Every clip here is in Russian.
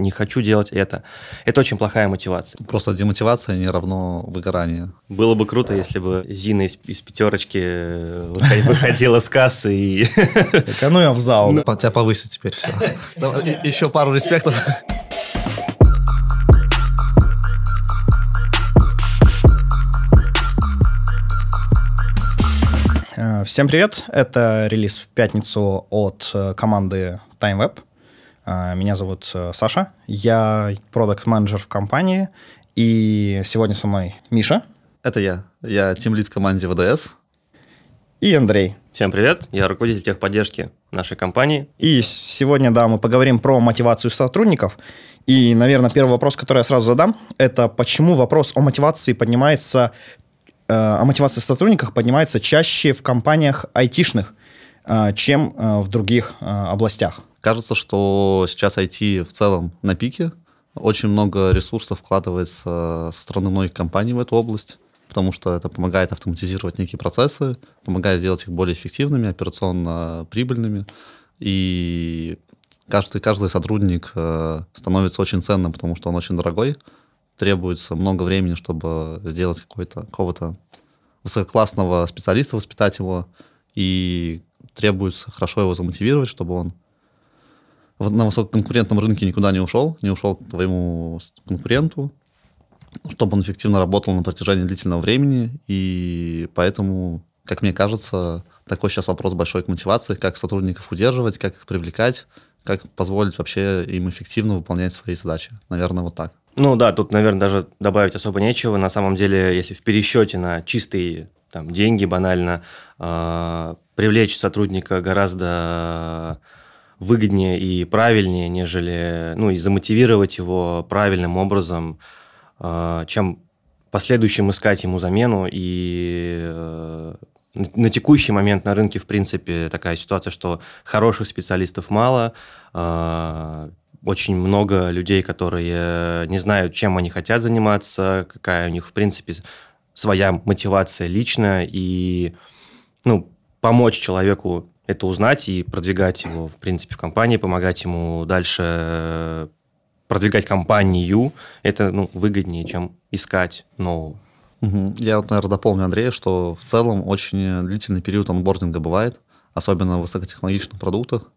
не хочу делать это. Это очень плохая мотивация. Просто демотивация не равно выгорание. Было бы круто, если бы Зина из, из пятерочки выходила с кассы и... Так, а ну я в зал. Тебя повысить теперь все. Еще пару респектов. Э, всем привет! Это релиз в пятницу от э, команды TimeWeb. Э, меня зовут Саша, я продукт менеджер в компании, и сегодня со мной Миша. Это я. Я тимлид в команде ВДС. И Андрей. Всем привет, я руководитель техподдержки нашей компании. И сегодня, да, мы поговорим про мотивацию сотрудников. И, наверное, первый вопрос, который я сразу задам, это почему вопрос о мотивации поднимается Э, о мотивации сотрудников поднимается чаще в компаниях айтишных, э, чем э, в других областях. Кажется, что сейчас IT в целом на пике. Очень много ресурсов вкладывается со стороны многих компаний в эту область, потому что это помогает автоматизировать некие процессы, помогает сделать их более эффективными, операционно прибыльными. И каждый, каждый сотрудник становится очень ценным, потому что он очень дорогой требуется много времени, чтобы сделать какой-то, какого-то высококлассного специалиста, воспитать его, и требуется хорошо его замотивировать, чтобы он на высококонкурентном рынке никуда не ушел, не ушел к твоему конкуренту, чтобы он эффективно работал на протяжении длительного времени, и поэтому, как мне кажется, такой сейчас вопрос большой к мотивации, как сотрудников удерживать, как их привлекать, как позволить вообще им эффективно выполнять свои задачи. Наверное, вот так. Ну да, тут, наверное, даже добавить особо нечего. На самом деле, если в пересчете на чистые там, деньги банально, э, привлечь сотрудника гораздо выгоднее и правильнее, нежели, ну, и замотивировать его правильным образом, э, чем последующим искать ему замену. И э, на текущий момент на рынке, в принципе, такая ситуация, что хороших специалистов мало, очень много людей, которые не знают, чем они хотят заниматься, какая у них, в принципе, своя мотивация личная, и ну, помочь человеку это узнать и продвигать его, в принципе, в компании, помогать ему дальше продвигать компанию, это ну, выгоднее, чем искать нового. Угу. Я наверное, дополню Андрея, что в целом очень длительный период онбординга бывает, особенно в высокотехнологичных продуктах.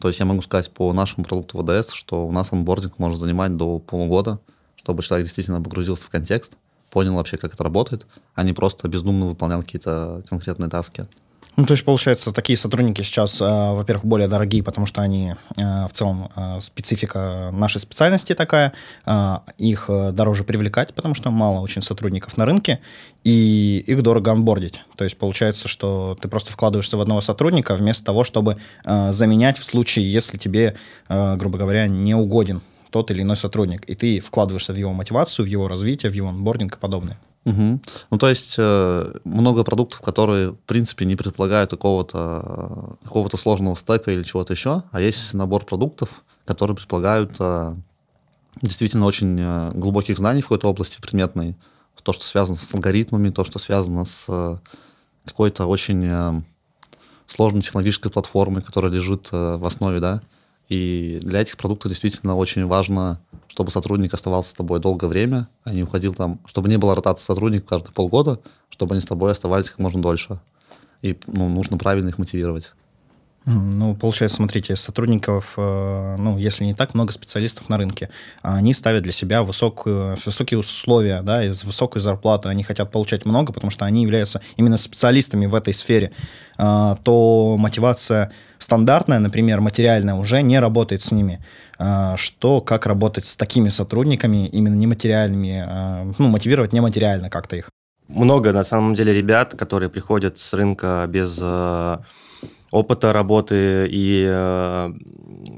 То есть я могу сказать по нашему продукту ВДС, что у нас онбординг может занимать до полугода, чтобы человек действительно погрузился в контекст, понял вообще, как это работает, а не просто бездумно выполнял какие-то конкретные таски. Ну, то есть, получается, такие сотрудники сейчас, э, во-первых, более дорогие, потому что они э, в целом э, специфика нашей специальности такая, их дороже привлекать, потому что мало очень сотрудников на рынке, и их дорого онбордить. То есть, получается, что ты просто вкладываешься в одного сотрудника вместо того, чтобы заменять в случае, если тебе, грубо говоря, не угоден тот или иной сотрудник, и ты вкладываешься в его мотивацию, в его развитие, в его онбординг и подобное. Угу. Ну, то есть э, много продуктов, которые, в принципе, не предполагают какого-то какого сложного стека или чего-то еще, а есть набор продуктов, которые предполагают э, действительно очень э, глубоких знаний в какой-то области предметной, то, что связано с алгоритмами, то, что связано с э, какой-то очень э, сложной технологической платформой, которая лежит э, в основе, да, и для этих продуктов действительно очень важно, чтобы сотрудник оставался с тобой долгое время, а не уходил там, чтобы не было ротации сотрудников каждые полгода, чтобы они с тобой оставались как можно дольше. И ну, нужно правильно их мотивировать. Ну, получается, смотрите, сотрудников, э, ну, если не так много специалистов на рынке, они ставят для себя высокую, высокие условия, да, и высокую зарплату, они хотят получать много, потому что они являются именно специалистами в этой сфере, а, то мотивация стандартная, например, материальная, уже не работает с ними. А, что, как работать с такими сотрудниками, именно нематериальными, ну, мотивировать нематериально как-то их? Много, на самом деле, ребят, которые приходят с рынка без опыта работы, и э,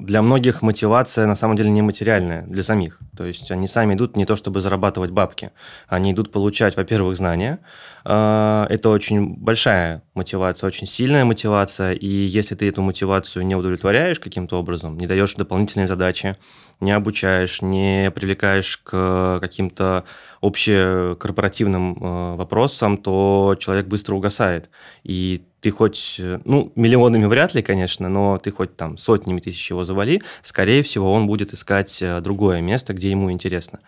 для многих мотивация на самом деле не материальная для самих. То есть они сами идут не то чтобы зарабатывать бабки, они идут получать, во-первых, знания. Э, это очень большая мотивация, очень сильная мотивация, и если ты эту мотивацию не удовлетворяешь каким-то образом, не даешь дополнительные задачи, не обучаешь, не привлекаешь к каким-то общекорпоративным э, вопросам, то человек быстро угасает. И ты хоть, ну, миллионами вряд ли, конечно, но ты хоть там сотнями тысяч его завали, скорее всего, он будет искать э, другое место, где ему интересно.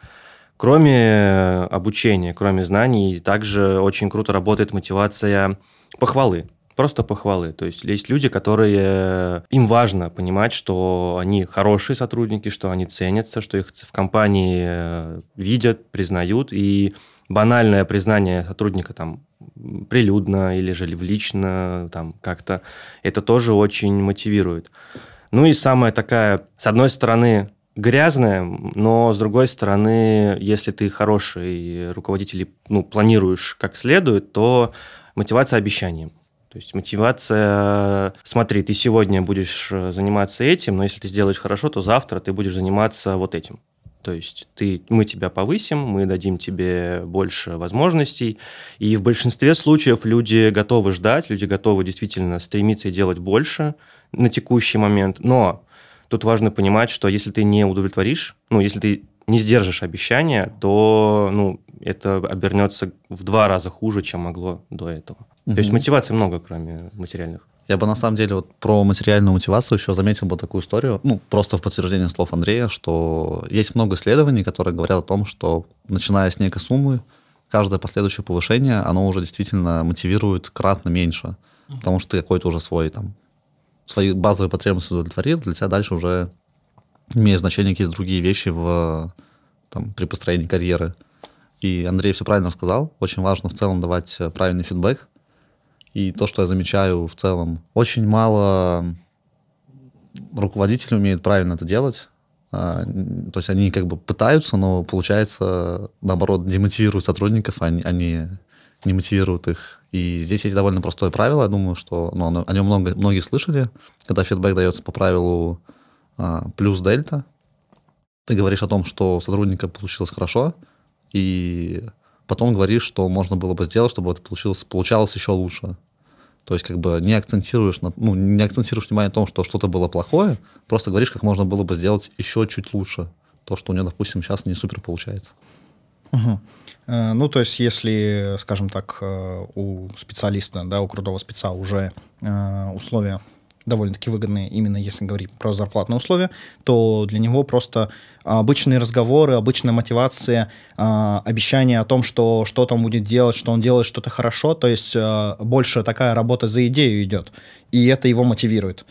Кроме обучения, кроме знаний, также очень круто работает мотивация похвалы просто похвалы. То есть есть люди, которые... Им важно понимать, что они хорошие сотрудники, что они ценятся, что их в компании э, видят, признают. И банальное признание сотрудника там прилюдно или же лично там как-то, это тоже очень мотивирует. Ну и самая такая, с одной стороны, грязная, но с другой стороны, если ты хороший руководитель ну, планируешь как следует, то мотивация обещанием. То есть мотивация, смотри, ты сегодня будешь э, заниматься этим, но если ты сделаешь хорошо, то завтра ты будешь заниматься вот этим. То есть ты, мы тебя повысим, мы дадим тебе больше возможностей. И в большинстве случаев люди готовы ждать, люди готовы действительно стремиться и делать больше на текущий момент. Но тут важно понимать, что если ты не удовлетворишь, ну, если ты не сдержишь обещания, то ну, это обернется в два раза хуже, чем могло до этого. Угу. То есть мотивации много, кроме материальных. Я бы на самом деле вот про материальную мотивацию еще заметил бы такую историю, ну, просто в подтверждение слов Андрея, что есть много исследований, которые говорят о том, что начиная с некой суммы, каждое последующее повышение, оно уже действительно мотивирует кратно меньше, потому что ты какой-то уже свой там свои базовые потребности удовлетворил, для тебя дальше уже имеют значение какие-то другие вещи в, там, при построении карьеры. И Андрей все правильно сказал. Очень важно в целом давать правильный фидбэк. И то, что я замечаю в целом, очень мало руководителей умеют правильно это делать. А, то есть они как бы пытаются, но получается, наоборот, демотивируют сотрудников, они, они не мотивируют их. И здесь есть довольно простое правило, я думаю, что ну, о нем много, многие слышали, когда фидбэк дается по правилу а, плюс дельта. Ты говоришь о том, что у сотрудника получилось хорошо, и потом говоришь, что можно было бы сделать, чтобы это получилось, получалось еще лучше. То есть как бы не акцентируешь, на, ну, не акцентируешь внимание на том, что что-то было плохое, просто говоришь, как можно было бы сделать еще чуть лучше. То, что у него, допустим, сейчас не супер получается. Угу. Ну, то есть, если, скажем так, э, у специалиста, да, у крутого спеца уже э, условия довольно-таки выгодные, именно если говорить про зарплатные условия, то для него просто обычные разговоры, обычная мотивация, а, обещание о том, что что-то он будет делать, что он делает что-то хорошо, то есть а, больше такая работа за идею идет, и это его мотивирует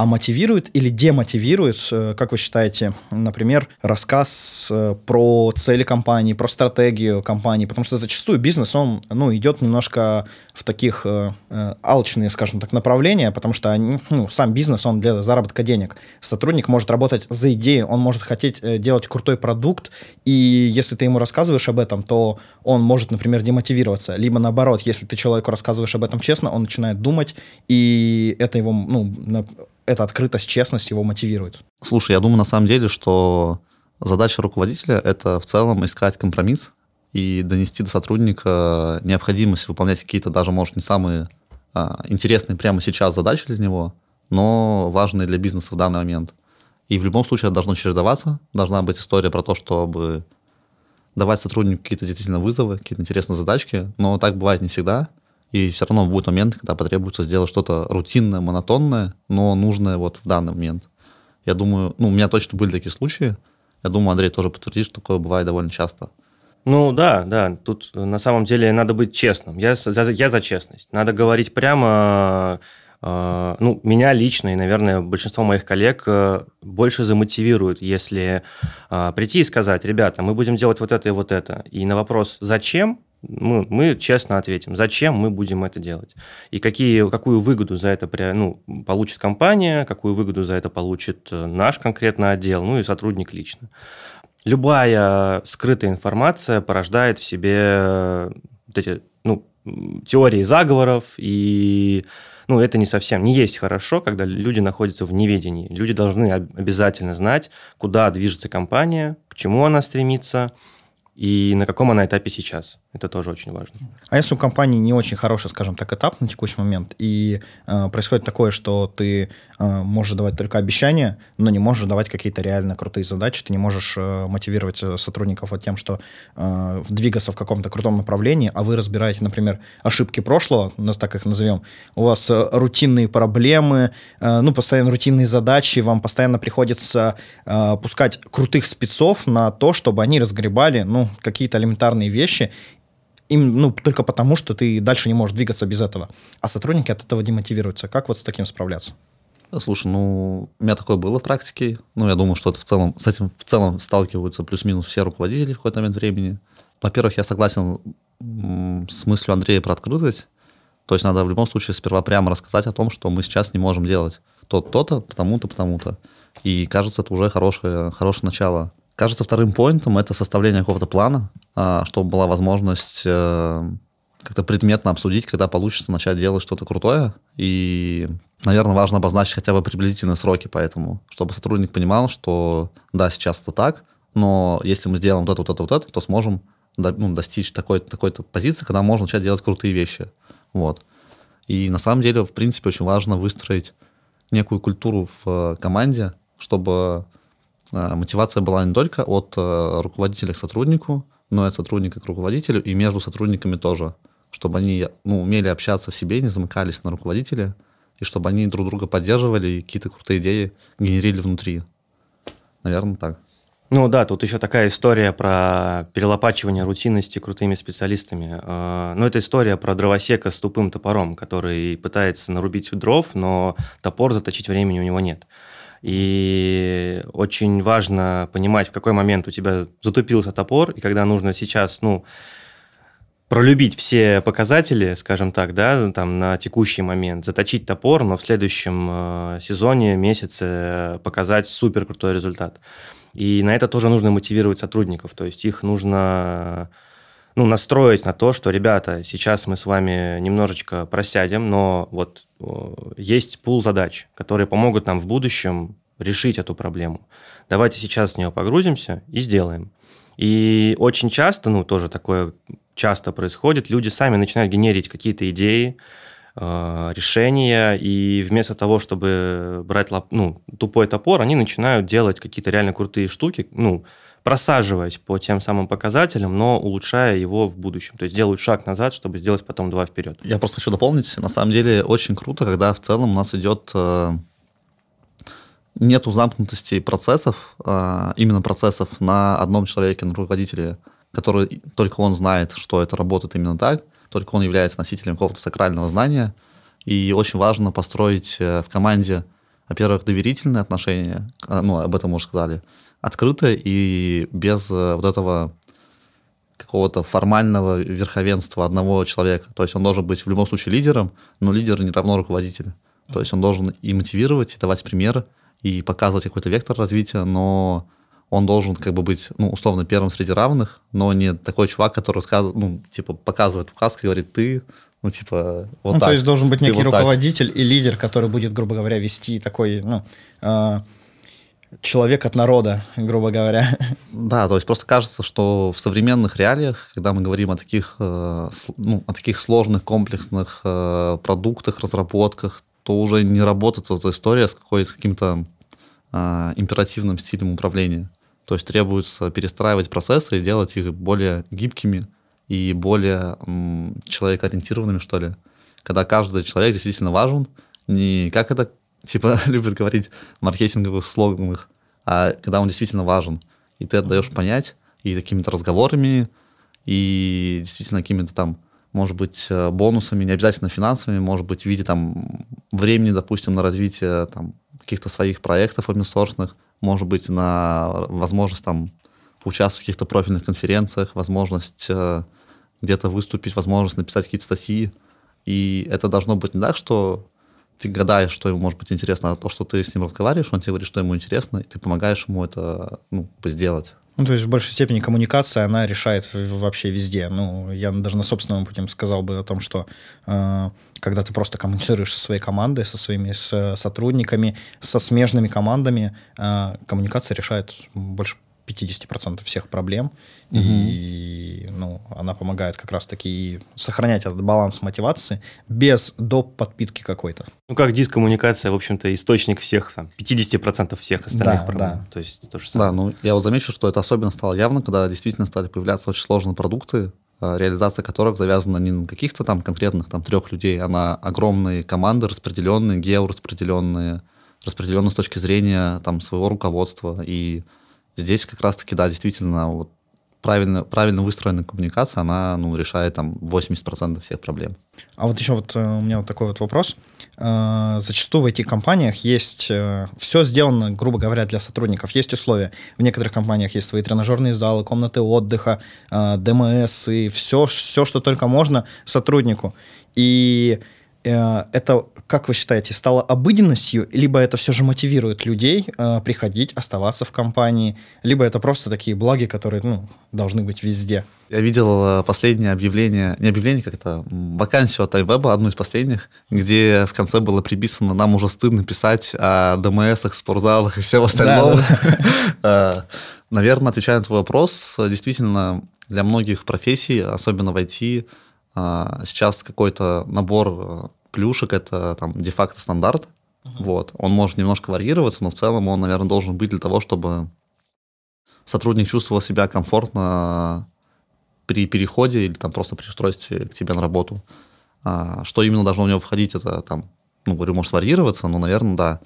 а мотивирует или демотивирует, э, как вы считаете, например, рассказ э, про цели компании, про стратегию компании, потому что зачастую бизнес, он, ну, идет немножко в таких э, э, алчные, скажем так, направления, потому что они, ну, сам бизнес, он для заработка денег. Сотрудник может работать за идею, он может хотеть делать крутой продукт, и если ты ему рассказываешь об этом, то он может, например, демотивироваться. Либо наоборот, если ты человеку рассказываешь об этом честно, он начинает думать, и это его, ну, эта открытость, честность его мотивирует. Слушай, я думаю на самом деле, что задача руководителя — это в целом искать компромисс и донести до сотрудника необходимость выполнять какие-то даже, может, не самые а, интересные прямо сейчас задачи для него, но важные для бизнеса в данный момент. И в любом случае это должно чередоваться. Должна быть история про то, чтобы давать сотруднику какие-то действительно вызовы, какие-то интересные задачки, но так бывает не всегда. И все равно будут моменты, когда потребуется сделать что-то рутинное, монотонное, но нужное вот в данный момент. Я думаю, ну, у меня точно были такие случаи. Я думаю, Андрей тоже подтвердит, что такое бывает довольно часто. Ну да, да, тут на самом деле надо быть честным. Я за, я за честность. Надо говорить прямо, э, ну, меня лично и, наверное, большинство моих коллег э, больше замотивируют, если э, прийти и сказать, ребята, мы будем делать вот это и вот это. И на вопрос «зачем?» Мы, мы честно ответим, зачем мы будем это делать. И какие, какую выгоду за это ну, получит компания, какую выгоду за это получит э, наш конкретно отдел, ну и сотрудник лично. Любая скрытая информация порождает в себе э, вот эти ну, теории заговоров, и ну, это не совсем, не есть хорошо, когда люди находятся в неведении. Люди должны обязательно знать, куда движется компания, к чему она стремится, и на каком она этапе сейчас. Это тоже очень важно. А если у компании не очень хороший, скажем так, этап на текущий момент, и э, происходит такое, что ты э, можешь давать только обещания, но не можешь давать какие-то реально крутые задачи, ты не можешь э, мотивировать э, сотрудников вот тем, что э, двигаться в каком-то крутом направлении, а вы разбираете, например, ошибки прошлого, нас так их назовем, у вас э, рутинные проблемы, э, ну, постоянно рутинные задачи, вам постоянно приходится э, пускать крутых спецов на то, чтобы они разгребали, ну, какие-то элементарные вещи, им, ну, только потому, что ты дальше не можешь двигаться без этого. А сотрудники от этого демотивируются. Как вот с таким справляться? Слушай, ну, у меня такое было в практике. Ну, я думаю, что это в целом, с этим в целом сталкиваются плюс-минус все руководители в какой-то момент времени. Во-первых, я согласен с мыслью Андрея про открытость. То есть надо в любом случае сперва прямо рассказать о том, что мы сейчас не можем делать то-то, потому-то, потому-то. И кажется, это уже хорошее, хорошее начало. Кажется, вторым поинтом это составление какого-то плана, а, чтобы была возможность э, как-то предметно обсудить, когда получится начать делать что-то крутое. И, наверное, важно обозначить хотя бы приблизительные сроки поэтому, чтобы сотрудник понимал, что да, сейчас это так, но если мы сделаем вот это, вот это, вот это, то сможем ну, достичь такой, такой-то позиции, когда можно начать делать крутые вещи. Вот. И на самом деле, в принципе, очень важно выстроить некую культуру в команде, чтобы э, мотивация была не только от э, руководителя к сотруднику, но и от сотрудника к руководителю, и между сотрудниками тоже, чтобы они ну, умели общаться в себе, не замыкались на руководителя, и чтобы они друг друга поддерживали и какие-то крутые идеи генерили внутри. Наверное, так. Ну да, тут еще такая история про перелопачивание рутинности крутыми специалистами. А, ну, это история про дровосека с тупым топором, который пытается нарубить дров, но топор заточить времени у него нет. И очень важно понимать, в какой момент у тебя затупился топор, и когда нужно сейчас, ну, пролюбить все показатели, скажем так, да, там на текущий момент, заточить топор, но в следующем э, сезоне, месяце показать супер крутой результат. И на это тоже нужно мотивировать сотрудников, то есть их нужно ну, настроить на то, что, ребята, сейчас мы с вами немножечко просядем, но вот есть пул задач, которые помогут нам в будущем решить эту проблему. Давайте сейчас в нее погрузимся и сделаем. И очень часто, ну, тоже такое часто происходит, люди сами начинают генерить какие-то идеи, э, решения, и вместо того, чтобы брать лап, ну, тупой топор, они начинают делать какие-то реально крутые штуки, ну, просаживаясь по тем самым показателям, но улучшая его в будущем. То есть делают шаг назад, чтобы сделать потом два вперед. Я просто хочу дополнить. На самом деле очень круто, когда в целом у нас идет э, нету замкнутости процессов, э, именно процессов на одном человеке, на руководителе, который только он знает, что это работает именно так, только он является носителем какого-то сакрального знания. И очень важно построить э, в команде, во-первых, доверительные отношения, ну, об этом уже сказали, открыто и без э, вот этого какого-то формального верховенства одного человека. То есть он должен быть в любом случае лидером, но лидер не равно руководителю. То есть он должен и мотивировать, и давать примеры, и показывать какой-то вектор развития, но он должен как бы быть, ну, условно, первым среди равных, но не такой чувак, который рассказывает, ну, типа, показывает указкой, говорит, ты, ну, типа, вот ну, так. то есть должен быть некий вот руководитель так. и лидер, который будет, грубо говоря, вести такой, ну, э, человек от народа, грубо говоря. Да, то есть просто кажется, что в современных реалиях, когда мы говорим о таких, э, ну, о таких сложных, комплексных э, продуктах, разработках, то уже не работает эта история с, какой, с каким-то э, императивным стилем управления. То есть требуется перестраивать процессы и делать их более гибкими и более человекоориентированными, что ли. Когда каждый человек действительно важен, не как это типа любят говорить маркетинговых слоганах, а когда он действительно важен. И ты отдаешь понять и какими-то разговорами, и действительно какими-то там, может быть, э, бонусами, не обязательно финансовыми, может быть, в виде там времени, допустим, на развитие там каких-то своих проектов open может быть, на возможность там поучаствовать в каких-то профильных конференциях, возможность э, где-то выступить, возможность написать какие-то статьи. И это должно быть не так, что ты гадаешь, что ему может быть интересно, а то, что ты с ним разговариваешь, он тебе говорит, что ему интересно, и ты помогаешь ему это ну, сделать. Ну, то есть в большей степени коммуникация, она решает вообще везде. Ну, я даже на собственном пути сказал бы о том, что э, когда ты просто коммуницируешь со своей командой, со своими с, сотрудниками, со смежными командами, э, коммуникация решает больше 50% всех проблем. И ну, она помогает как раз-таки сохранять этот баланс мотивации без доп. подпитки какой-то. Ну, как дискоммуникация, в общем-то, источник всех, там, 50% всех остальных Да, проблем. да. То есть то же Да, самое. ну я вот замечу, что это особенно стало явно, когда действительно стали появляться очень сложные продукты, э, реализация которых завязана не на каких-то там конкретных там трех людей, а на огромные команды, распределенные, геораспределенные, распределенные с точки зрения там своего руководства. И здесь как раз-таки, да, действительно, вот правильно, правильно выстроенная коммуникация, она ну, решает там 80% всех проблем. А вот еще вот э, у меня вот такой вот вопрос. Э, Зачастую в IT-компаниях есть все сделано, грубо говоря, для сотрудников. Есть условия. В некоторых компаниях есть свои тренажерные залы, комнаты отдыха, э, ДМС и все, все, что только можно сотруднику. И э, это, как вы считаете, стало обыденностью, либо это все же мотивирует людей э, приходить, оставаться в компании, либо это просто такие благи, которые ну, должны быть везде? Я видел э, последнее объявление, не объявление, как это, вакансию от iWeb, одну из последних, где в конце было приписано, нам уже стыдно писать о ДМСах, спортзалах и всем остальном. Э, Наверное, отвечая на твой вопрос, э, действительно, для многих профессий, особенно в IT, э, сейчас какой-то набор э, плюшек, это там де-факто стандарт. Вот. Он может немножко варьироваться, но в целом он, наверное, должен быть для того, чтобы сотрудник чувствовал себя комфортно при переходе или там просто при устройстве к тебе на работу. А, что именно должно в него входить, это там, ну, говорю, может варьироваться, но, наверное, да.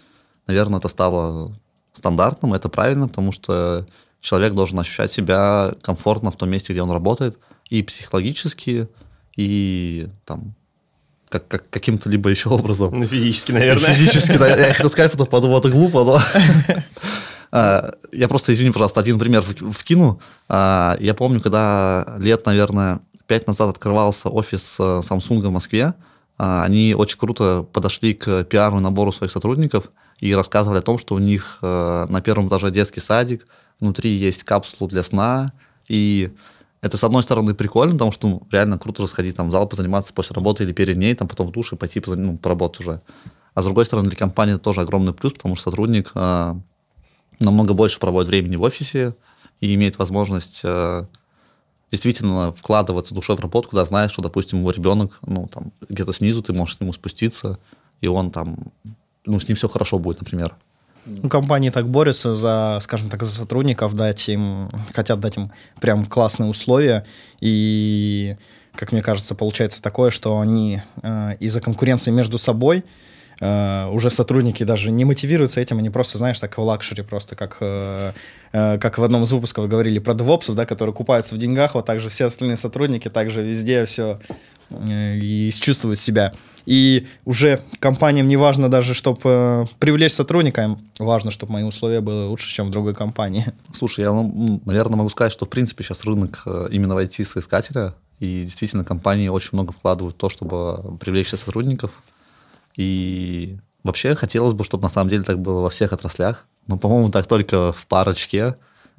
Наверное, это стало стандартным, это правильно, потому что человек должен ощущать себя комфортно в том месте, где он работает, и психологически, и там как, как, каким-то либо еще образом. Ну, физически, наверное. Физически, да. Я хотел сказать, потом подумал, это глупо, но... А, Я просто, извини, пожалуйста, один пример вкину. А, Я помню, когда лет, наверное, пять назад открывался офис э, Samsung в Москве, а, они очень круто подошли к пиару и набору своих сотрудников и рассказывали о том, что у них э, на первом этаже детский садик, внутри есть капсула для сна, и это, с одной стороны, прикольно, потому что ну, реально круто сходить там в зал позаниматься после работы или перед ней, там потом в душ и пойти позан- ну, поработать уже. А с другой стороны, для компании это тоже огромный плюс, потому что сотрудник э, намного больше проводит времени в офисе и имеет возможность э, действительно вкладываться душой в работу, когда знаешь, что, допустим, его ребенок, ну, там, где-то снизу, ты можешь к нему спуститься, и он там, ну, с ним все хорошо будет, например. Ну, компании так борются за, скажем так, за сотрудников, дать им, хотят дать им прям классные условия. И, как мне кажется, получается такое, что они э, из-за конкуренции между собой э, уже сотрудники даже не мотивируются этим, они просто, знаешь, так в luxury, просто как, э, э, как в одном из выпусков говорили про DevOps ов, да, которые купаются в деньгах, вот так же все остальные сотрудники также везде все и чувствуют себя. И уже компаниям не важно даже, чтобы привлечь сотрудника, им важно, чтобы мои условия были лучше, чем в другой компании. Слушай, я, наверное, могу сказать, что, в принципе, сейчас рынок э, именно в IT-соискателя, и действительно компании очень много вкладывают в то, чтобы привлечь сотрудников. И вообще хотелось бы, чтобы на самом деле так было во всех отраслях, но, по-моему, так только в парочке.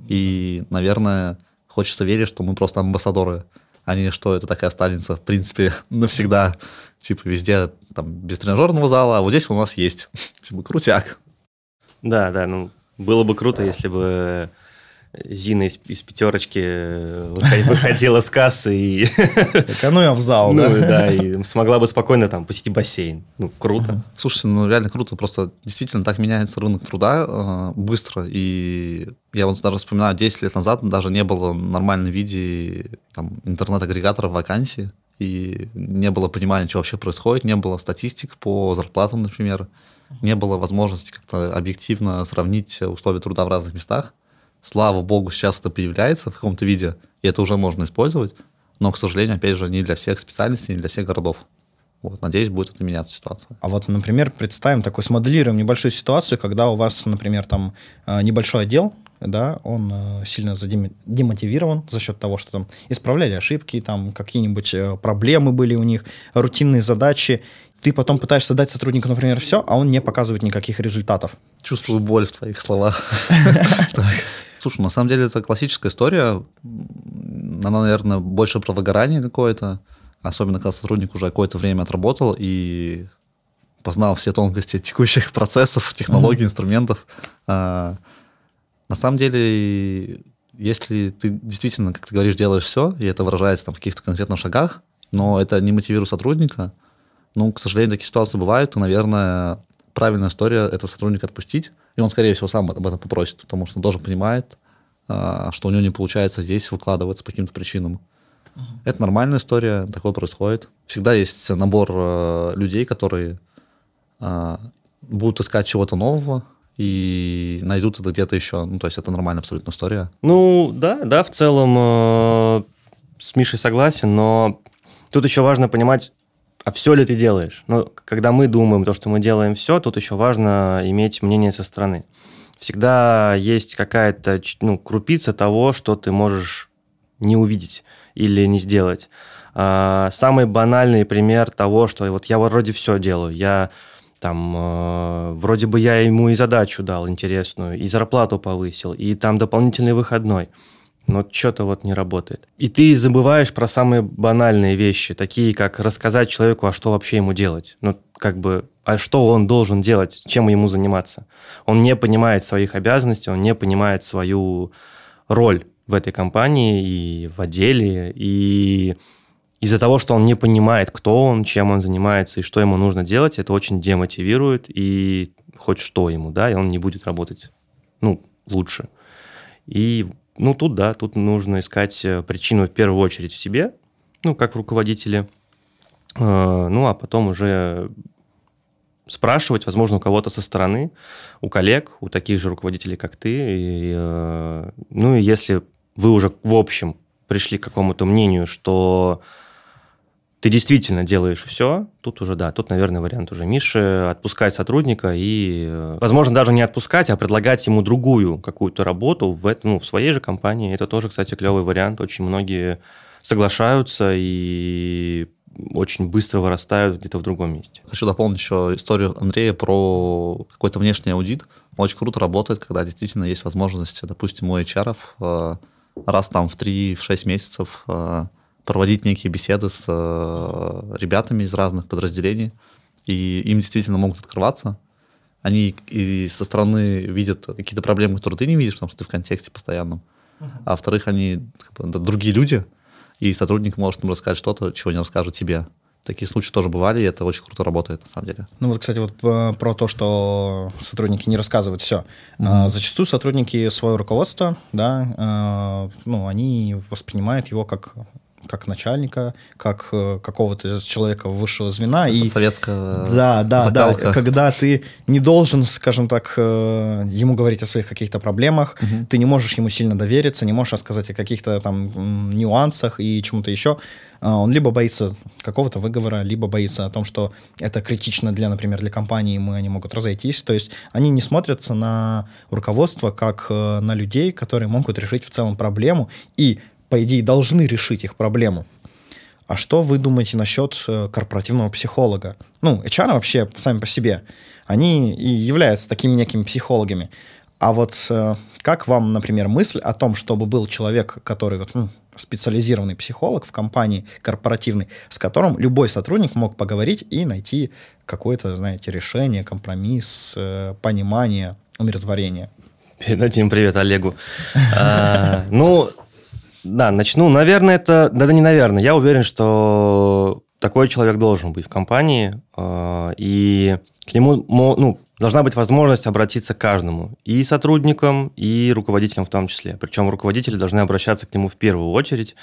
И, наверное, хочется верить, что мы просто амбассадоры, а не что это так и останется, в принципе, навсегда. Типа везде там без тренажерного зала, а вот здесь у нас есть. Типа крутяк. Да, да, ну, было бы круто, если бы Зина из, из пятерочки выходи- выходила с кассы и, Так, а ну я в зал, ну, да? да, и смогла бы спокойно там посетить бассейн. Ну, круто. Слушайте, ну реально круто, просто действительно так меняется рынок труда э, быстро, и я вот даже вспоминаю, 10 лет назад даже не было в нормальном виде там, интернет-агрегаторов вакансий, и не было понимания, что вообще происходит, не было статистик по зарплатам, например, не было возможности как-то объективно сравнить условия труда в разных местах. Слава богу, сейчас это появляется в каком-то виде, и это уже можно использовать, но, к сожалению, опять же, не для всех специальностей, не для всех городов. Вот, надеюсь, будет это меняться ситуация. А вот, например, представим такой, смоделируем небольшую ситуацию, когда у вас, например, там э, небольшой отдел, да, он э, сильно демотивирован за счет того, что там исправляли ошибки, там какие-нибудь э, проблемы были у них, рутинные задачи. Ты потом пытаешься дать сотруднику, например, все, а он не показывает никаких результатов. Чувствую боль в твоих словах. Слушай, на самом деле это классическая история. Она, наверное, больше про выгорание какое-то. Особенно, когда сотрудник уже какое-то время отработал и познал все тонкости текущих процессов, технологий, инструментов. А, На самом деле, если ты действительно, как ты говоришь, делаешь все, и это выражается там, в каких-то конкретных шагах, но это не мотивирует сотрудника, ну, к сожалению, такие ситуации бывают, то, наверное, правильная история этого сотрудника отпустить, и он, скорее всего, сам об этом попросит, потому что он тоже понимает, а, что у него не получается здесь выкладываться по каким-то причинам. Uh-huh. Это нормальная история, такое происходит. Всегда есть набор э, людей, которые э, будут искать чего-то нового и найдут это где-то еще. Ну, то есть это нормальная абсолютно история. Ну, да, да, в целом э, с Мишей согласен, но тут еще важно понимать, а все ли ты делаешь? Ну, когда мы думаем то, что мы делаем все, тут еще важно иметь мнение со стороны всегда есть какая-то ну, крупица того, что ты можешь не увидеть или не сделать. А, самый банальный пример того, что вот я вроде все делаю, я там э, вроде бы я ему и задачу дал интересную, и зарплату повысил, и там дополнительный выходной, но что-то вот не работает. И ты забываешь про самые банальные вещи, такие как рассказать человеку, а что вообще ему делать. Ну, как бы а что он должен делать, чем ему заниматься. Он не понимает своих обязанностей, он не понимает свою роль в этой компании и в отделе, и из-за того, что он не понимает, кто он, чем он занимается и что ему нужно делать, это очень демотивирует и хоть что ему, да, и он не будет работать, ну, лучше. И, ну, тут, да, тут нужно искать э, причину в первую очередь в себе, ну, как в руководителе, э, ну, а потом уже спрашивать, возможно, у кого-то со стороны, у коллег, у таких же руководителей, как ты. И, э, ну и если вы уже в общем пришли к какому-то мнению, что ты действительно делаешь все, тут уже, да, тут, наверное, вариант уже Миши отпускать сотрудника и, э, возможно, даже не отпускать, а предлагать ему другую какую-то работу в, ну, в своей же компании. Это тоже, кстати, клевый вариант. Очень многие соглашаются и очень быстро вырастают где-то в другом месте. Хочу дополнить еще историю Андрея про какой-то внешний аудит. Очень круто работает, когда действительно есть возможность, допустим, у HR э, раз там в 3-6 месяцев э, проводить некие беседы с э, ребятами из разных подразделений, и им действительно могут открываться. Они и со стороны видят какие-то проблемы, которые ты не видишь, потому что ты в контексте постоянном. Uh-huh. А во-вторых, они как бы, другие люди, и сотрудник может им рассказать что-то, чего не расскажет тебе. Такие случаи тоже бывали, и это очень круто работает, на самом деле. Ну вот, кстати, вот про то, что сотрудники не рассказывают все. Mm-hmm. Зачастую сотрудники свое руководство, да, а, ну, они воспринимают его как как начальника, как э, какого-то человека высшего звена. И, советская Да, да, закалка. да. Когда ты не должен, скажем так, э, ему говорить о своих каких-то проблемах, угу. ты не можешь ему сильно довериться, не можешь рассказать о каких-то там нюансах и чему-то еще. А, он либо боится какого-то выговора, либо боится о том, что это критично для, например, для компании, мы они могут разойтись. То есть они не смотрят на руководство как э, на людей, которые могут решить в целом проблему и по идее, должны решить их проблему. А что вы думаете насчет э, корпоративного психолога? Ну, HR вообще сами по себе, они и являются такими некими психологами. А вот э, как вам, например, мысль о том, чтобы был человек, который вот, ну, специализированный психолог в компании корпоративной, с которым любой сотрудник мог поговорить и найти какое-то, знаете, решение, компромисс, э, понимание, умиротворение? Передадим привет Олегу. А, ну, да, начну. Наверное, это... Да, да не наверное. Я уверен, что такой человек должен быть в компании, э, и к нему ну, должна быть возможность обратиться к каждому, и сотрудникам, и руководителям в том числе. Причем руководители должны обращаться к нему в первую очередь,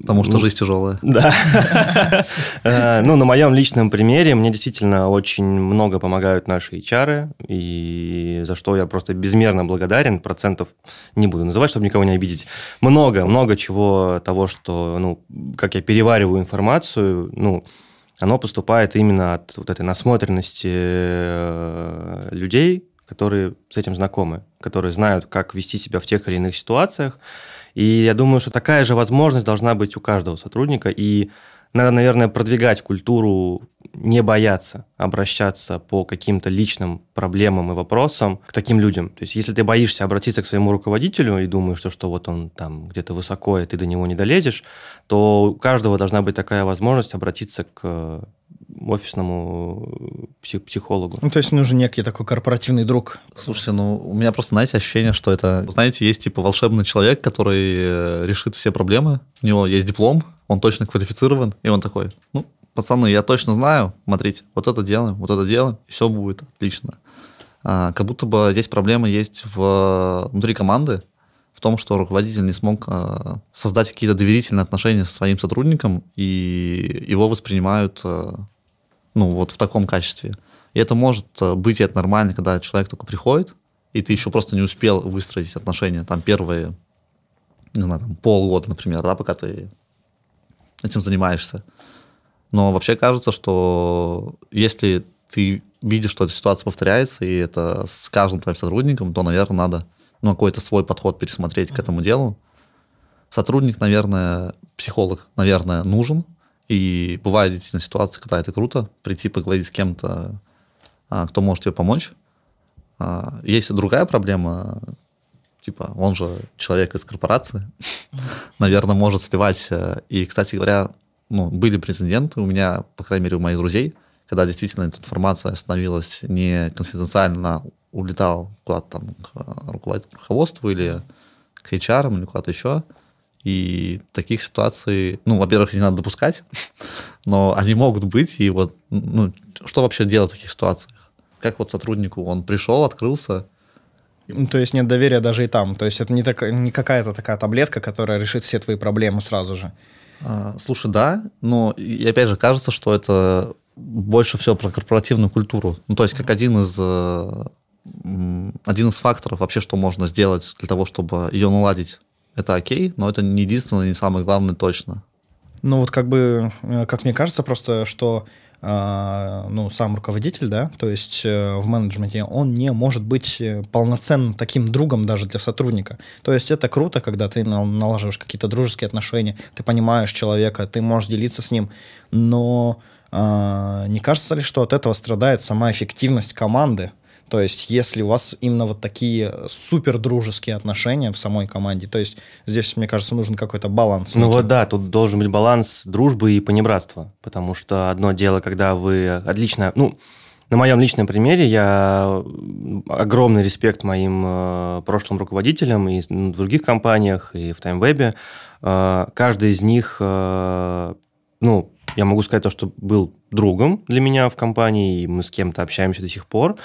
Потому что ну, жизнь тяжелая. Да. Э, ну, на моем личном примере мне действительно очень много помогают наши HR, и за что я просто безмерно благодарен, процентов не буду называть, чтобы никого не обидеть. Много, много чего того, что, ну, как я перевариваю информацию, ну, оно поступает именно от вот этой насмотренности э, людей, которые с этим знакомы, которые знают, как вести себя в тех или иных ситуациях, и я думаю, что такая же возможность должна быть у каждого сотрудника. И надо, наверное, продвигать культуру не бояться обращаться по каким-то личным проблемам и вопросам к таким людям. То есть, если ты боишься обратиться к своему руководителю и думаешь, что, что вот он там где-то высоко, и ты до него не долезешь, то у каждого должна быть такая возможность обратиться к офисному псих, психологу. Ну, то есть нужен некий такой корпоративный друг. Слушайте, ну, у меня просто, знаете, ощущение, что это, знаете, есть типа волшебный человек, который э, решит все проблемы, у него есть диплом, он точно квалифицирован, и он такой, ну, пацаны, я точно знаю, смотрите, вот это делаем, вот это делаем, и все будет отлично. А, как будто бы здесь проблема есть в, внутри команды, в том, что руководитель не смог а, создать какие-то доверительные отношения со своим сотрудником, и его воспринимают а, ну, вот в таком качестве. И это может а, быть, и это нормально, когда человек только приходит, и ты еще просто не успел выстроить отношения, там, первые, не знаю, там, полгода, например, да, пока ты этим занимаешься. Но вообще кажется, что если ты видишь, что эта ситуация повторяется, и это с каждым твоим сотрудником, то, наверное, надо ну, какой-то свой подход пересмотреть к этому делу. Сотрудник, наверное, психолог, наверное, нужен. И бывают действительно ситуации, когда это круто, прийти поговорить с кем-то, а, кто может тебе помочь. А, есть другая проблема, типа, он же человек из корпорации, наверное, может сливать. Э, и, кстати говоря, ну, были прецеденты у меня, по крайней мере, у моих друзей, когда действительно эта информация становилась не конфиденциально, улетала куда-то там к руководству или к HR или куда-то еще. И таких ситуаций, ну, во-первых, не надо допускать, но они могут быть. И вот, ну, что вообще делать в таких ситуациях? Как вот сотруднику, он пришел, открылся, ну, то есть нет доверия даже и там. То есть это не, так, не какая-то такая таблетка, которая решит все твои проблемы сразу же. А, слушай, да, но и опять же кажется, что это больше всего про корпоративную культуру. Ну, то есть как один из э, один из факторов вообще, что можно сделать для того, чтобы ее наладить, это окей, но это не единственное, не самое главное точно. Ну вот как бы, э, как мне кажется, просто, что э, ну, сам руководитель, да, то есть э, в менеджменте, он не может быть полноценным таким другом даже для сотрудника. То есть это круто, когда ты налаживаешь какие-то дружеские отношения, ты понимаешь человека, ты можешь делиться с ним, но а, не кажется ли, что от этого страдает сама эффективность команды? То есть, если у вас именно вот такие супер дружеские отношения в самой команде, то есть здесь, мне кажется, нужен какой-то баланс. Ну вот да, тут должен быть баланс дружбы и понебратства, потому что одно дело, когда вы отлично, ну, на моем личном примере я огромный респект моим э, прошлым руководителям и в других компаниях, и в TimeWeb. Э, каждый из них, э, ну, я могу сказать то, что был другом для меня в компании, и мы с кем-то общаемся до сих пор,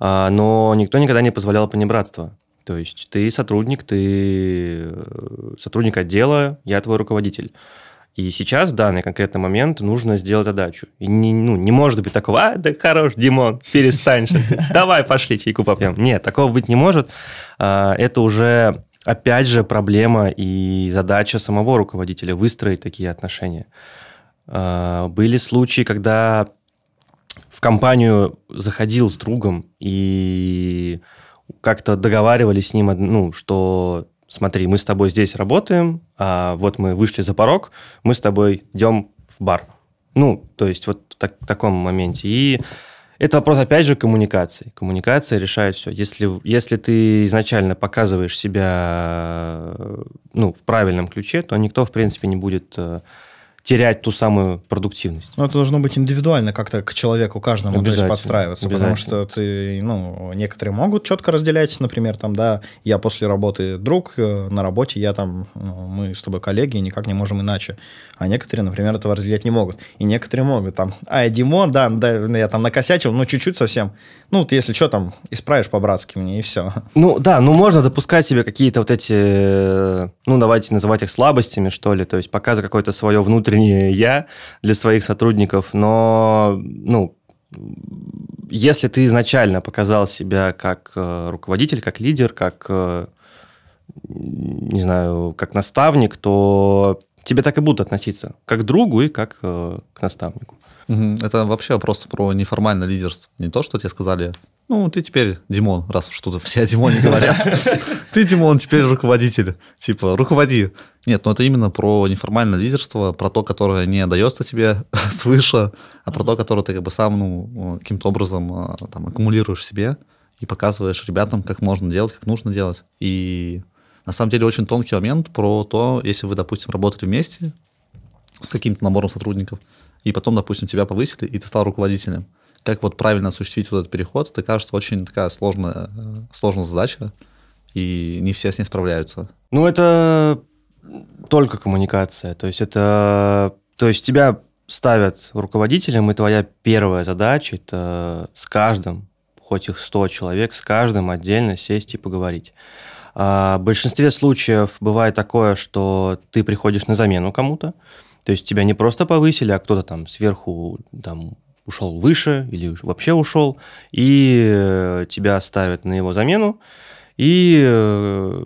а, но никто никогда не позволял понебратства. То есть ты сотрудник, ты э, сотрудник отдела, я твой руководитель. И сейчас, в данный конкретный момент, нужно сделать задачу. И не, ну, не может быть такого, а, да хорош, Димон, перестань, давай пошли чайку попьем. Нет, такого быть не может. А, это уже, опять же, проблема и задача самого руководителя выстроить такие отношения. А, были случаи, когда в компанию заходил с другом и как-то договаривались с ним, ну, что смотри, мы с тобой здесь работаем, а вот мы вышли за порог, мы с тобой идем в бар. Ну, то есть вот так, в таком моменте. И это вопрос, опять же, коммуникации. Коммуникация решает все. Если, если ты изначально показываешь себя ну, в правильном ключе, то никто, в принципе, не будет э, терять ту самую продуктивность. Ну, это должно быть индивидуально как-то к человеку каждому то есть подстраиваться, потому что ты, ну, некоторые могут четко разделять, например, там, да, я после работы друг, э, на работе я там, ну, мы с тобой коллеги, никак не можем иначе. А некоторые, например, этого разделять не могут. И некоторые могут, там, а, Димон, да, да, я там накосячил, ну, чуть-чуть совсем. Ну, ты, если что, там, исправишь по-братски мне, и все. Ну, да, ну, можно допускать себе какие-то вот эти, э, ну, давайте называть их слабостями, что ли, то есть показывать какое-то свое внутреннее не я для своих сотрудников, но, ну, если ты изначально показал себя как э, руководитель, как лидер, как, э, не знаю, как наставник, то тебе так и будут относиться, как к другу и как э, к наставнику. Это вообще просто про неформальное лидерство. Не то, что тебе сказали, ну, ты теперь Димон, раз что-то все о Димоне говорят. Ты, Димон, теперь руководитель. Типа, руководи. Нет, ну это именно про неформальное лидерство, про то, которое не дается тебе свыше, а про то, которое ты как бы сам, ну, каким-то образом а, там аккумулируешь себе и показываешь ребятам, как можно делать, как нужно делать. И на самом деле очень тонкий момент про то, если вы, допустим, работали вместе с каким-то набором сотрудников, и потом, допустим, тебя повысили, и ты стал руководителем. Как вот правильно осуществить вот этот переход, это кажется очень такая сложная, сложная задача, и не все с ней справляются. Ну, это только коммуникация. То есть это... То есть тебя ставят руководителем, и твоя первая задача – это с каждым, хоть их 100 человек, с каждым отдельно сесть и поговорить. А в большинстве случаев бывает такое, что ты приходишь на замену кому-то, то есть тебя не просто повысили, а кто-то там сверху там, ушел выше или вообще ушел, и тебя ставят на его замену, и э,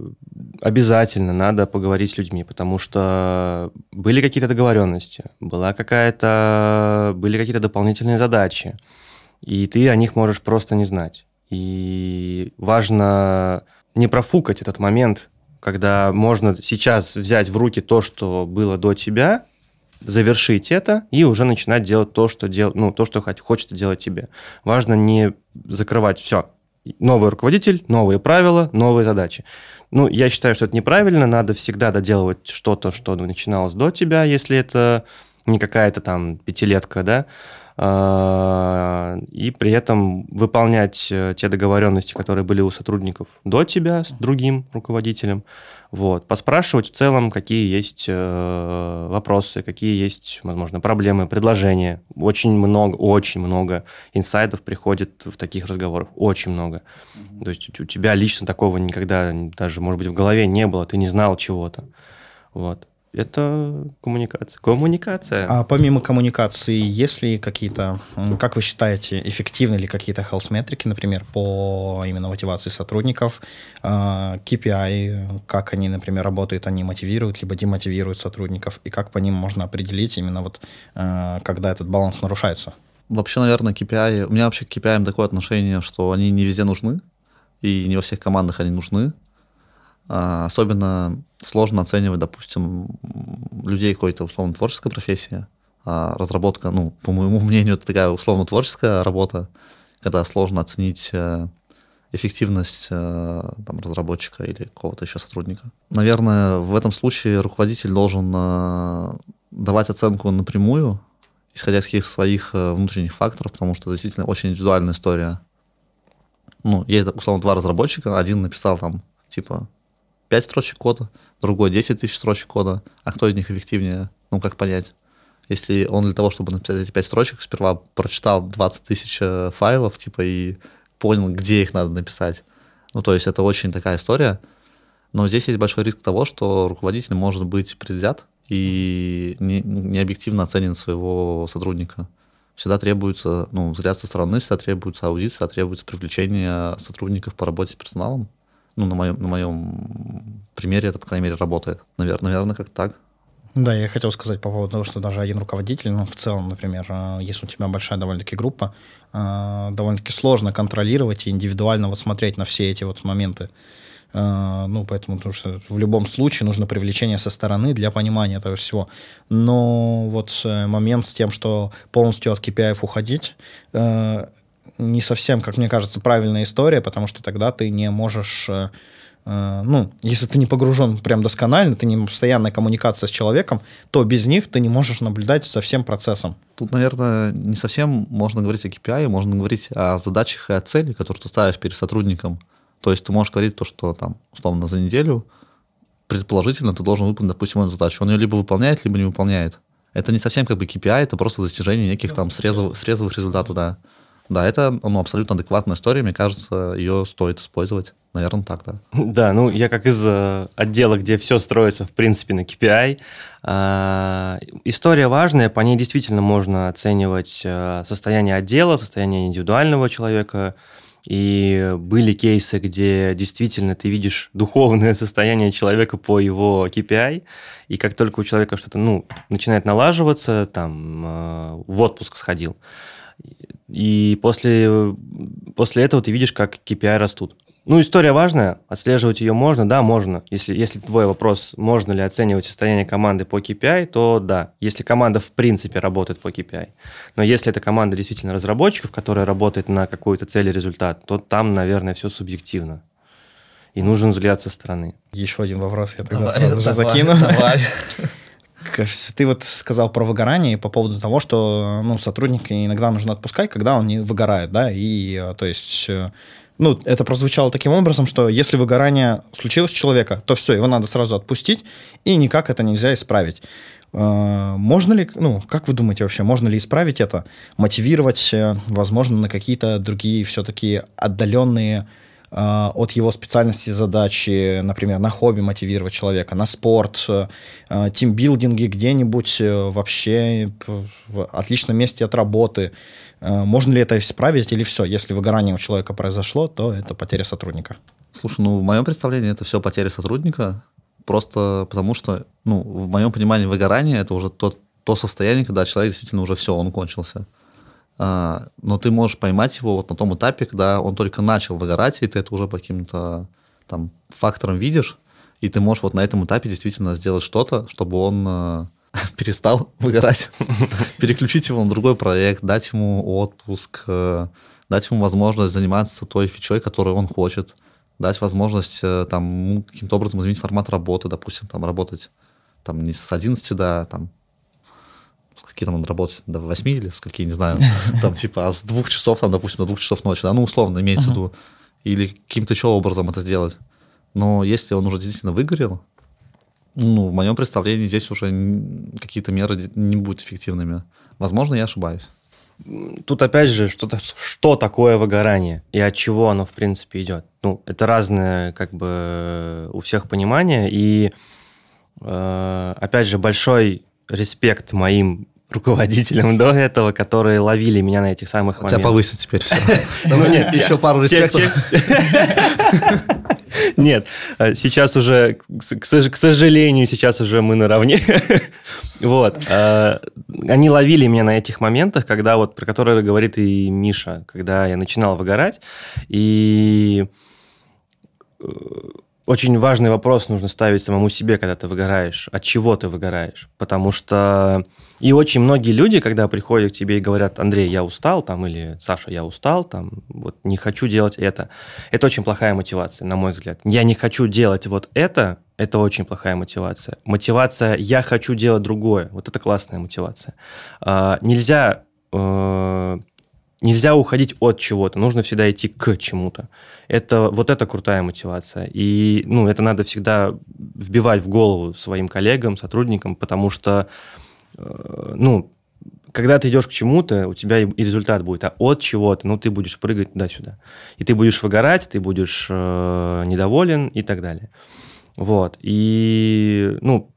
обязательно надо поговорить с людьми, потому что были какие-то договоренности, была какая-то, были какие-то дополнительные задачи, и ты о них можешь просто не знать. И важно не профукать этот момент, когда можно сейчас взять в руки то, что было до тебя, завершить это и уже начинать делать то, что, дел... ну, то, что хочется делать тебе. Важно не закрывать все, новый руководитель, новые правила, новые задачи. Ну, я считаю, что это неправильно, надо всегда доделывать что-то, что начиналось до тебя, если это не какая-то там пятилетка, да, и при этом выполнять э, те договоренности, которые были у сотрудников до тебя с другим руководителем, вот. Поспрашивать в целом, какие есть э, вопросы, какие есть, возможно, проблемы, предложения. Очень много, очень много инсайдов приходит в таких разговорах. Очень много. Mm-hmm. То есть у тебя лично такого никогда даже, может быть, в голове не было, ты не знал чего-то. Вот это коммуникация. Коммуникация. А помимо коммуникации, есть ли какие-то, как вы считаете, эффективны ли какие-то health метрики, например, по именно мотивации сотрудников, KPI, а, как они, например, работают, они мотивируют либо демотивируют сотрудников, и как по ним можно определить именно вот, а, когда этот баланс нарушается? Вообще, наверное, KPI, у меня вообще к KPI такое отношение, что они не везде нужны, и не во всех командах они нужны. А, особенно сложно оценивать, допустим, людей какой-то условно творческой профессии. А разработка, ну, по моему мнению, это такая условно творческая работа, когда сложно оценить э, эффективность э, там, разработчика или какого-то еще сотрудника. Наверное, в этом случае руководитель должен э, давать оценку напрямую, исходя из каких-то своих внутренних факторов, потому что действительно очень индивидуальная история. Ну, есть, условно, два разработчика, один написал там, типа, 5 строчек кода, другой 10 тысяч строчек кода. А кто из них эффективнее? Ну, как понять? Если он для того, чтобы написать эти 5 строчек, сперва прочитал 20 тысяч э, файлов, типа, и понял, где их надо написать. Ну, то есть это очень такая история. Но здесь есть большой риск того, что руководитель может быть предвзят и не, не объективно оценен своего сотрудника. Всегда требуется ну, взгляд со стороны, всегда требуется аудит, всегда требуется привлечение сотрудников по работе с персоналом ну, на моем, на моем примере это, по крайней мере, работает. Наверное, наверное, как так. Да, я хотел сказать по поводу того, что даже один руководитель, ну, в целом, например, э, если у тебя большая довольно-таки группа, э, довольно-таки сложно контролировать и индивидуально вот смотреть на все эти вот моменты. Э, ну, поэтому, потому что в любом случае нужно привлечение со стороны для понимания этого всего. Но вот момент с тем, что полностью от KPI уходить, не совсем, как мне кажется, правильная история, потому что тогда ты не можешь э, э, ну, если ты не погружен прям досконально, ты не постоянная коммуникация с человеком, то без них ты не можешь наблюдать за всем процессом. Тут, наверное, не совсем можно говорить о KPI, можно говорить о задачах и о цели, которые ты ставишь перед сотрудником. То есть ты можешь говорить то, что там, условно, за неделю предположительно ты должен выполнить, допустим, эту задачу. Он ее либо выполняет, либо не выполняет. Это не совсем как бы KPI, это просто достижение неких там срезов, срезовых результатов, да. Да, это ну, абсолютно адекватная история, мне кажется, ее стоит использовать. Наверное, так, да. Да, ну я как из э, отдела, где все строится, в принципе, на KPI. Э, история важная, по ней действительно можно оценивать э, состояние отдела, состояние индивидуального человека. И были кейсы, где действительно ты видишь духовное состояние человека по его KPI, и как только у человека что-то ну, начинает налаживаться, там, в отпуск сходил, и после, после этого ты видишь, как KPI растут. Ну, история важная, отслеживать ее можно, да, можно. Если, если твой вопрос, можно ли оценивать состояние команды по KPI, то да, если команда в принципе работает по KPI. Но если это команда действительно разработчиков, которая работает на какую-то цель и результат, то там, наверное, все субъективно. И нужен взгляд со стороны. Еще один вопрос я тогда давай, сразу же давай, закину. Давай. Ты вот сказал про выгорание по поводу того, что ну, сотрудника иногда нужно отпускать, когда он не выгорает, да, и э, то есть э, ну, это прозвучало таким образом, что если выгорание случилось у человека, то все, его надо сразу отпустить, и никак это нельзя исправить. Э, можно ли, ну, как вы думаете вообще, можно ли исправить это, мотивировать, возможно, на какие-то другие все-таки отдаленные от его специальности задачи, например, на хобби мотивировать человека, на спорт, э, тимбилдинги где-нибудь э, вообще в отличном месте от работы. Можно ли это исправить или все? Если выгорание у человека произошло, то это потеря сотрудника. Слушай, ну в моем представлении это все потеря сотрудника, просто потому что, ну, в моем понимании выгорание это уже то, то состояние, когда человек действительно уже все, он кончился. А, но ты можешь поймать его вот на том этапе, когда он только начал выгорать, и ты это уже по каким-то там факторам видишь, и ты можешь вот на этом этапе действительно сделать что-то, чтобы он э, перестал выгорать, переключить его на другой проект, дать ему отпуск, э, дать ему возможность заниматься той фичой, которую он хочет, дать возможность э, там каким-то образом изменить формат работы, допустим, там работать там не с 11 до там какие там надо работать, до 8 или с какие, не знаю, там типа а с двух часов, там, допустим, до двух часов ночи, да, ну, условно, имеется в виду, или каким-то еще образом это сделать. Но если он уже действительно выгорел, ну, в моем представлении здесь уже какие-то меры не будут эффективными. Возможно, я ошибаюсь. Тут опять же, что, -то, что такое выгорание и от чего оно, в принципе, идет. Ну, это разное, как бы, у всех понимание. И, э, опять же, большой респект моим руководителям до этого, которые ловили меня на этих самых моментах. Тебя повысят теперь все. Ну нет, еще пару респектов. Нет, э, сейчас уже, к сожалению, сейчас уже мы наравне. Вот. Э, они ловили меня на этих моментах, когда вот, про которые говорит и Миша, когда я начинал выгорать, и э, очень важный вопрос нужно ставить самому себе, когда ты выгораешь. От чего ты выгораешь? Потому что и очень многие люди, когда приходят к тебе и говорят, Андрей, я устал, там, или Саша, я устал, там, вот не хочу делать это. Это очень плохая мотивация, на мой взгляд. Я не хочу делать вот это, это очень плохая мотивация. Мотивация «я хочу делать другое», вот это классная мотивация. А, нельзя э, нельзя уходить от чего-то, нужно всегда идти к чему-то. Это вот это крутая мотивация. И ну, это надо всегда вбивать в голову своим коллегам, сотрудникам, потому что э, ну, когда ты идешь к чему-то, у тебя и результат будет, а от чего-то, ну, ты будешь прыгать туда-сюда. И ты будешь выгорать, ты будешь э, недоволен и так далее. Вот. И, ну,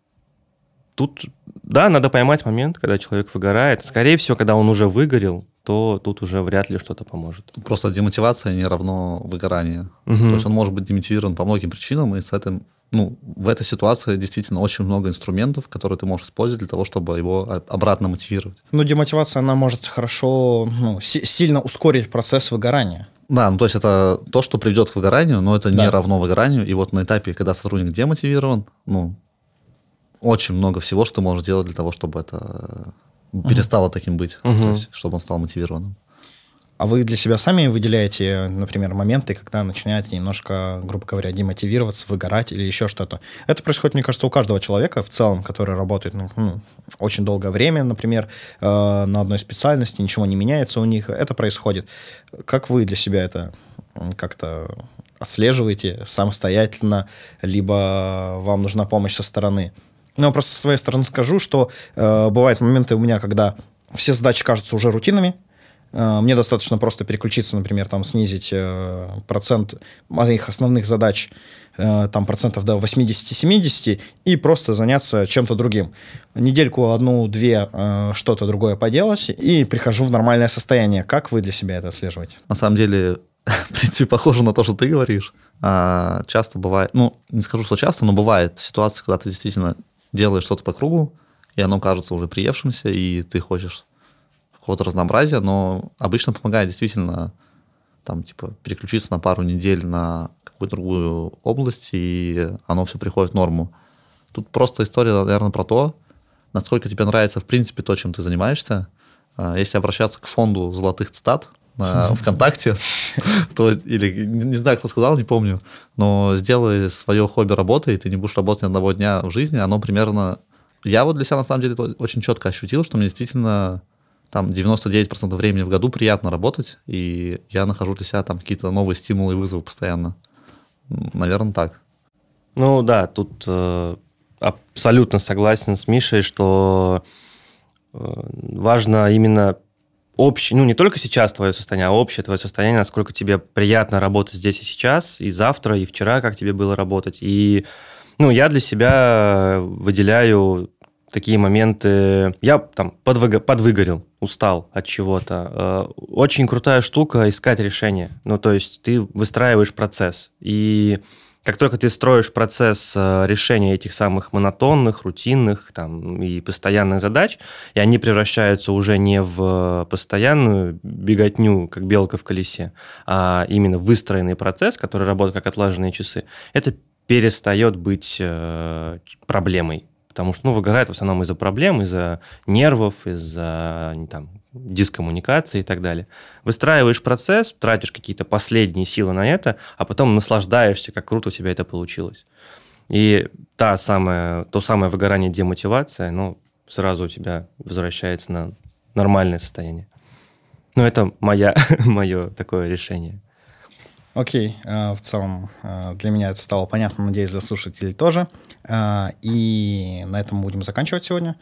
тут, да, надо поймать момент, когда человек выгорает. Скорее всего, когда он уже выгорел, то тут уже вряд ли что-то поможет. Просто демотивация не равно выгорание. Угу. То есть он может быть демотивирован по многим причинам, и с этим, ну, в этой ситуации действительно очень много инструментов, которые ты можешь использовать для того, чтобы его обратно мотивировать. Ну, демотивация, она может хорошо, ну, сильно ускорить процесс выгорания. Да, ну то есть это то, что приведет к выгоранию, но это да. не равно выгоранию. И вот на этапе, когда сотрудник демотивирован, ну, очень много всего, что ты можешь делать для того, чтобы это перестало таким быть, угу. то есть, чтобы он стал мотивированным. А вы для себя сами выделяете, например, моменты, когда начинаете немножко, грубо говоря, демотивироваться, выгорать или еще что-то? Это происходит, мне кажется, у каждого человека в целом, который работает ну, ну, очень долгое время, например, э, на одной специальности, ничего не меняется у них. Это происходит. Как вы для себя это как-то отслеживаете самостоятельно, либо вам нужна помощь со стороны? Но просто со своей стороны скажу, что э, бывают моменты у меня, когда все задачи кажутся уже рутинами, э, мне достаточно просто переключиться, например, там снизить э, процент моих основных задач э, там процентов до 80-70 и просто заняться чем-то другим. Недельку одну-две что-то другое поделать и прихожу в нормальное состояние. Как вы для себя это отслеживаете? На самом деле, в принципе, похоже на то, что ты говоришь. А, часто бывает, ну, не скажу, что часто, но бывает ситуация, когда ты действительно делаешь что-то по кругу, и оно кажется уже приевшимся, и ты хочешь какого-то разнообразия, но обычно помогает действительно там, типа, переключиться на пару недель на какую-то другую область, и оно все приходит в норму. Тут просто история, наверное, про то, насколько тебе нравится, в принципе, то, чем ты занимаешься. А, если обращаться к фонду золотых цитат на ВКонтакте, то, или не, знаю, кто сказал, не помню, но сделай свое хобби работой, ты не будешь работать ни одного дня в жизни, оно примерно Я вот для себя на самом деле очень четко ощутил, что мне действительно там 99% времени в году приятно работать, и я нахожу для себя там какие-то новые стимулы и вызовы постоянно. Наверное, так. Ну да, тут э, абсолютно согласен с Мишей, что э, важно именно общее, ну не только сейчас твое состояние, а общее твое состояние, насколько тебе приятно работать здесь и сейчас, и завтра, и вчера, как тебе было работать. И ну, я для себя выделяю такие моменты. Я там подвыго, подвыгорел, устал от чего-то. Э, очень крутая штука искать решение. Ну, то есть ты выстраиваешь процесс. И как только ты строишь процесс э, решения этих самых монотонных, рутинных там, и постоянных задач, и они превращаются уже не в постоянную беготню, как белка в колесе, а именно выстроенный процесс, который работает как отлаженные часы, это перестает быть э, проблемой. Потому что ну, выгорает в основном из-за проблем, из-за нервов, из-за там, дискоммуникации и так далее. Выстраиваешь процесс, тратишь какие-то последние силы на это, а потом наслаждаешься, как круто у тебя это получилось. И та самая, то самое выгорание, демотивация, ну, сразу у тебя возвращается на нормальное состояние. Ну, это моя, мое такое решение. Окей, э, в целом э, для меня это стало понятно, надеюсь, для слушателей тоже. Э, и на этом будем заканчивать сегодня.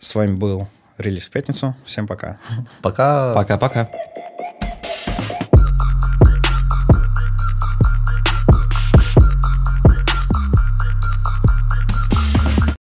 С вами был Релиз в пятницу. Всем пока. Пока. Пока-пока.